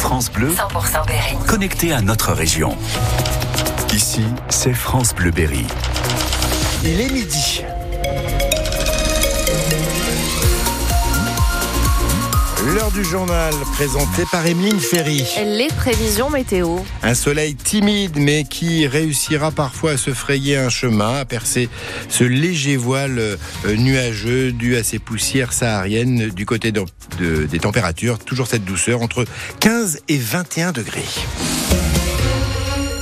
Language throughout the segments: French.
France Bleu, 100% Berry. connecté à notre région. Ici, c'est France Bleu Berry. Il est midi. L'heure du journal présentée par Emeline Ferry. Les prévisions météo. Un soleil timide mais qui réussira parfois à se frayer un chemin, à percer ce léger voile euh, nuageux dû à ces poussières sahariennes du côté de- de- des températures. Toujours cette douceur entre 15 et 21 degrés.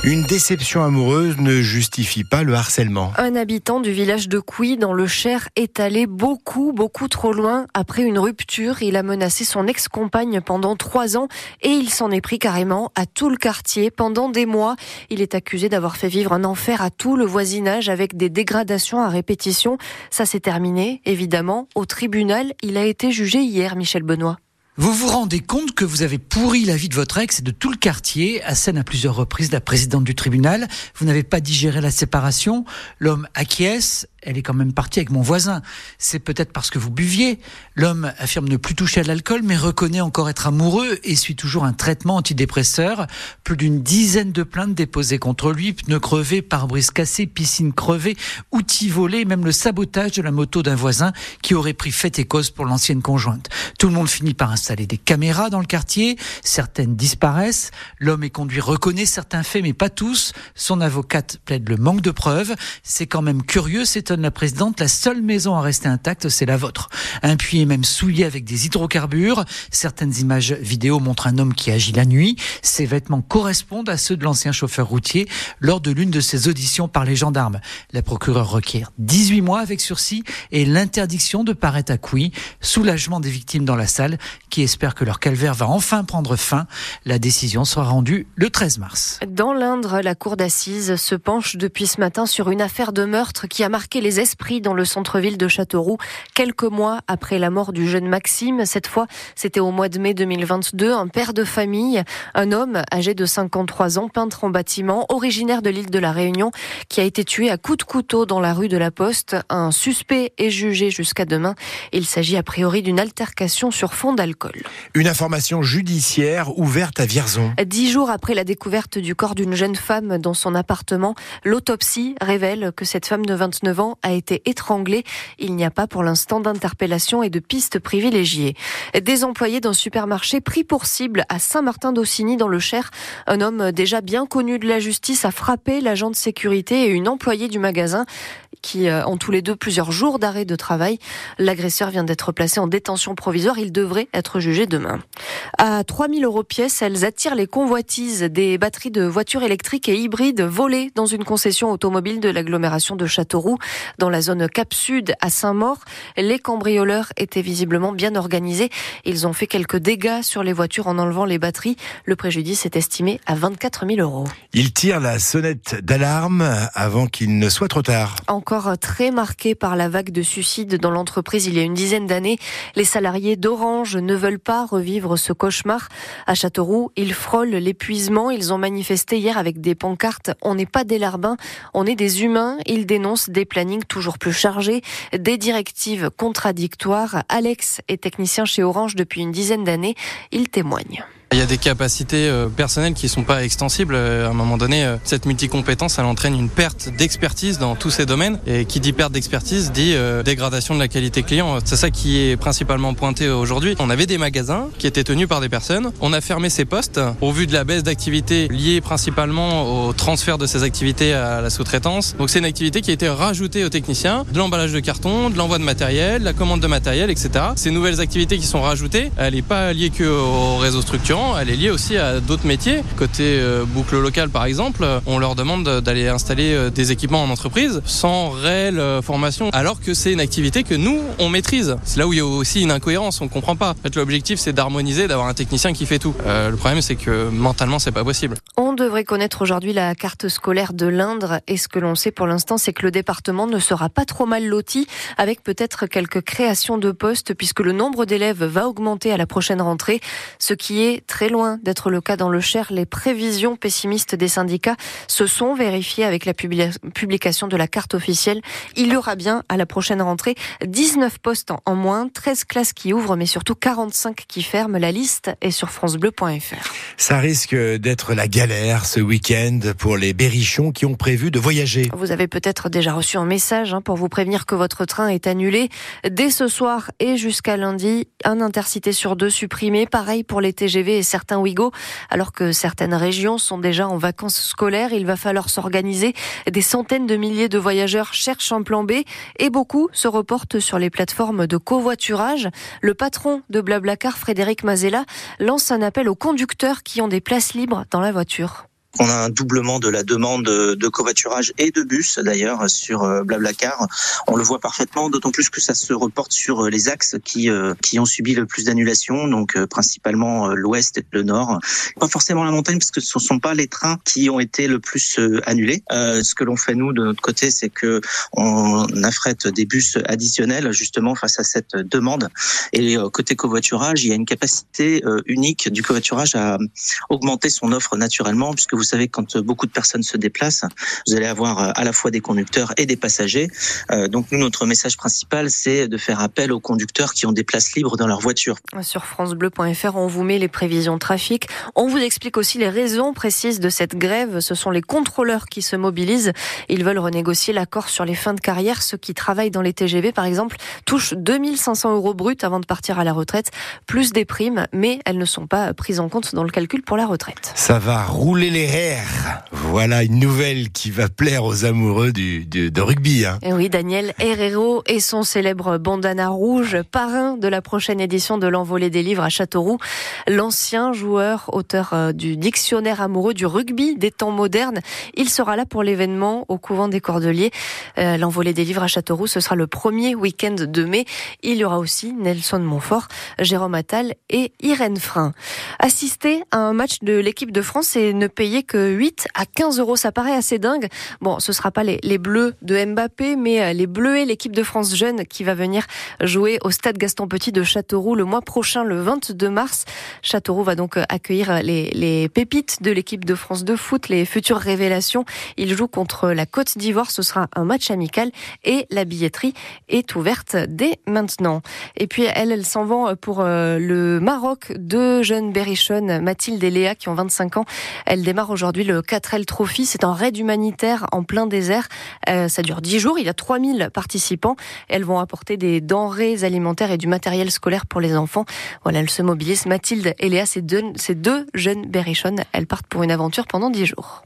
Une déception amoureuse ne justifie pas le harcèlement. Un habitant du village de Couy, dans le Cher, est allé beaucoup, beaucoup trop loin. Après une rupture, il a menacé son ex-compagne pendant trois ans et il s'en est pris carrément à tout le quartier pendant des mois. Il est accusé d'avoir fait vivre un enfer à tout le voisinage avec des dégradations à répétition. Ça s'est terminé, évidemment. Au tribunal, il a été jugé hier, Michel Benoît. Vous vous rendez compte que vous avez pourri la vie de votre ex et de tout le quartier, assène à plusieurs reprises la présidente du tribunal. Vous n'avez pas digéré la séparation. L'homme acquiesce. Elle est quand même partie avec mon voisin. C'est peut-être parce que vous buviez. L'homme affirme ne plus toucher à l'alcool, mais reconnaît encore être amoureux et suit toujours un traitement antidépresseur. Plus d'une dizaine de plaintes déposées contre lui, pneus crevés, pare-brise cassé, piscine crevée, outils volés, même le sabotage de la moto d'un voisin qui aurait pris fait et cause pour l'ancienne conjointe. Tout le monde finit par installer des caméras dans le quartier, certaines disparaissent, l'homme est conduit reconnaît certains faits mais pas tous, son avocate plaide le manque de preuves, c'est quand même curieux, s'étonne la présidente, la seule maison à rester intacte c'est la vôtre. Un puits est même souillé avec des hydrocarbures, certaines images vidéo montrent un homme qui agit la nuit, ses vêtements correspondent à ceux de l'ancien chauffeur routier lors de l'une de ses auditions par les gendarmes. La procureure requiert 18 mois avec sursis et l'interdiction de paraître à Couy, soulagement des victimes dans la salle qui espèrent que leur calvaire va enfin prendre fin. La décision sera rendue le 13 mars. Dans l'Indre, la cour d'assises se penche depuis ce matin sur une affaire de meurtre qui a marqué les esprits dans le centre-ville de Châteauroux, quelques mois après la mort du jeune Maxime. Cette fois, c'était au mois de mai 2022, un père de famille, un homme âgé de 53 ans, peintre en bâtiment, originaire de l'île de la Réunion, qui a été tué à coups de couteau dans la rue de la Poste. Un suspect est jugé jusqu'à demain. Il s'agit a priori d'une altercation sur fond d'alcool. Une information judiciaire ouverte à Vierzon. Dix jours après la découverte du corps d'une jeune femme dans son appartement, l'autopsie révèle que cette femme de 29 ans a été étranglée. Il n'y a pas pour l'instant d'interpellation et de pistes privilégiées. Des employés d'un supermarché pris pour cible à Saint-Martin-d'Aussigny dans le Cher. Un homme déjà bien connu de la justice a frappé l'agent de sécurité et une employée du magasin qui euh, ont tous les deux plusieurs jours d'arrêt de travail. L'agresseur vient d'être placé en détention provisoire. Il devrait être jugé demain. À 3000 euros pièce, elles attirent les convoitises des batteries de voitures électriques et hybrides volées dans une concession automobile de l'agglomération de Châteauroux, dans la zone Cap Sud à Saint-Maur. Les cambrioleurs étaient visiblement bien organisés. Ils ont fait quelques dégâts sur les voitures en enlevant les batteries. Le préjudice est estimé à 24 000 euros. Il tire la sonnette d'alarme avant qu'il ne soit trop tard. Encore très marqué par la vague de suicides dans l'entreprise il y a une dizaine d'années, les salariés d'Orange ne veulent pas revivre ce cauchemar. À Châteauroux, ils frôlent l'épuisement. Ils ont manifesté hier avec des pancartes On n'est pas des larbins, on est des humains. Ils dénoncent des plannings toujours plus chargés, des directives contradictoires. Alex est technicien chez Orange depuis une dizaine d'années. Il témoigne. Il y a des capacités euh, personnelles qui sont pas extensibles. Euh, À un moment donné, euh, cette multicompétence, elle entraîne une perte d'expertise dans tous ces domaines. Et qui dit perte d'expertise dit dégradation de la qualité client. C'est ça qui est principalement pointé aujourd'hui. On avait des magasins qui étaient tenus par des personnes. On a fermé ces postes au vu de la baisse d'activité liée principalement au transfert de ces activités à la sous-traitance. Donc c'est une activité qui a été rajoutée aux techniciens, de l'emballage de carton, de l'envoi de matériel, la commande de matériel, etc. Ces nouvelles activités qui sont rajoutées, elle n'est pas liée que au réseau structurant, elle est liée aussi à d'autres métiers. Côté euh, boucle locale par exemple, on leur demande d'aller installer euh, des équipements en entreprise sans réelle euh, formation, alors que c'est une activité que nous, on maîtrise. C'est là où il y a aussi une incohérence, on comprend pas. En fait, l'objectif c'est d'harmoniser, d'avoir un technicien qui fait tout. Le problème c'est que mentalement c'est pas possible. On devrait connaître aujourd'hui la carte scolaire de l'Indre et ce que l'on sait pour l'instant, c'est que le département ne sera pas trop mal loti avec peut-être quelques créations de postes puisque le nombre d'élèves va augmenter à la prochaine rentrée, ce qui est très loin d'être le cas dans le Cher. Les prévisions pessimistes des syndicats se sont vérifiées avec la publication de la carte officielle. Il y aura bien à la prochaine rentrée 19 postes en moins, 13 classes qui ouvrent mais surtout 45 qui ferment. La liste est sur francebleu.fr. Ça risque d'être la galère ce week-end pour les berrichons qui ont prévu de voyager. Vous avez peut-être déjà reçu un message hein, pour vous prévenir que votre train est annulé. Dès ce soir et jusqu'à lundi, un intercité sur deux supprimé. Pareil pour les TGV et certains Ouigo. Alors que certaines régions sont déjà en vacances scolaires, il va falloir s'organiser. Des centaines de milliers de voyageurs cherchent un plan B et beaucoup se reportent sur les plateformes de covoiturage. Le patron de Blablacar, Frédéric Mazella, lance un appel aux conducteurs qui ont des places libres dans la voiture. On a un doublement de la demande de covoiturage et de bus d'ailleurs sur euh, Blablacar. On le voit parfaitement, d'autant plus que ça se reporte sur euh, les axes qui euh, qui ont subi le plus d'annulations, donc principalement l'ouest et le nord. Pas forcément la montagne parce que ce ne sont pas les trains qui ont été le plus annulés. ce que l'on fait nous de notre côté, c'est que on affrète des bus additionnels justement face à cette demande. Et côté covoiturage, il y a une capacité unique du covoiturage à augmenter son offre naturellement puisque vous savez, quand beaucoup de personnes se déplacent, vous allez avoir euh, à la fois des conducteurs et des passagers. Euh, donc nous, notre message principal, c'est de faire appel aux conducteurs qui ont des places libres dans leur voiture. Sur francebleu.fr, on vous met les prévisions trafic. On vous explique aussi les raisons précises de cette grève. Ce sont les contrôleurs qui se mobilisent. Ils veulent renégocier l'accord sur les fins de carrière. Ceux qui travaillent dans les TGV, par exemple, touchent 2500 euros bruts avant de partir à la retraite, plus des primes, mais elles ne sont pas prises en compte dans le calcul pour la retraite. Ça va rouler les voilà une nouvelle qui va plaire aux amoureux du, de rugby. Hein. Et oui, Daniel Herrero et son célèbre bandana rouge, parrain de la prochaine édition de l'envolée des livres à Châteauroux. L'ancien joueur, auteur euh, du dictionnaire amoureux du rugby des temps modernes, il sera là pour l'événement au couvent des Cordeliers. Euh, l'envolée des livres à Châteauroux, ce sera le premier week-end de mai. Il y aura aussi Nelson Montfort, Jérôme Attal et Irène Frein. Assister à un match de l'équipe de France et ne payer que 8 à 15 euros. Ça paraît assez dingue. Bon, ce sera pas les, les Bleus de Mbappé, mais euh, les Bleus et l'équipe de France jeune qui va venir jouer au stade Gaston Petit de Châteauroux le mois prochain, le 22 mars. Châteauroux va donc euh, accueillir les, les pépites de l'équipe de France de foot, les futures révélations. Ils jouent contre la Côte d'Ivoire. Ce sera un match amical et la billetterie est ouverte dès maintenant. Et puis elle, elle s'en vont pour euh, le Maroc. Deux jeunes berrichonnes, Mathilde et Léa, qui ont 25 ans. Elles démarrent aujourd'hui le 4L Trophy. C'est un raid humanitaire en plein désert. Euh, ça dure 10 jours. Il y a 3000 participants. Elles vont apporter des denrées alimentaires et du matériel scolaire pour les enfants. Voilà, elles se mobilisent. Mathilde et Léa, ces deux, ces deux jeunes berrichonnes, elles partent pour une aventure pendant 10 jours.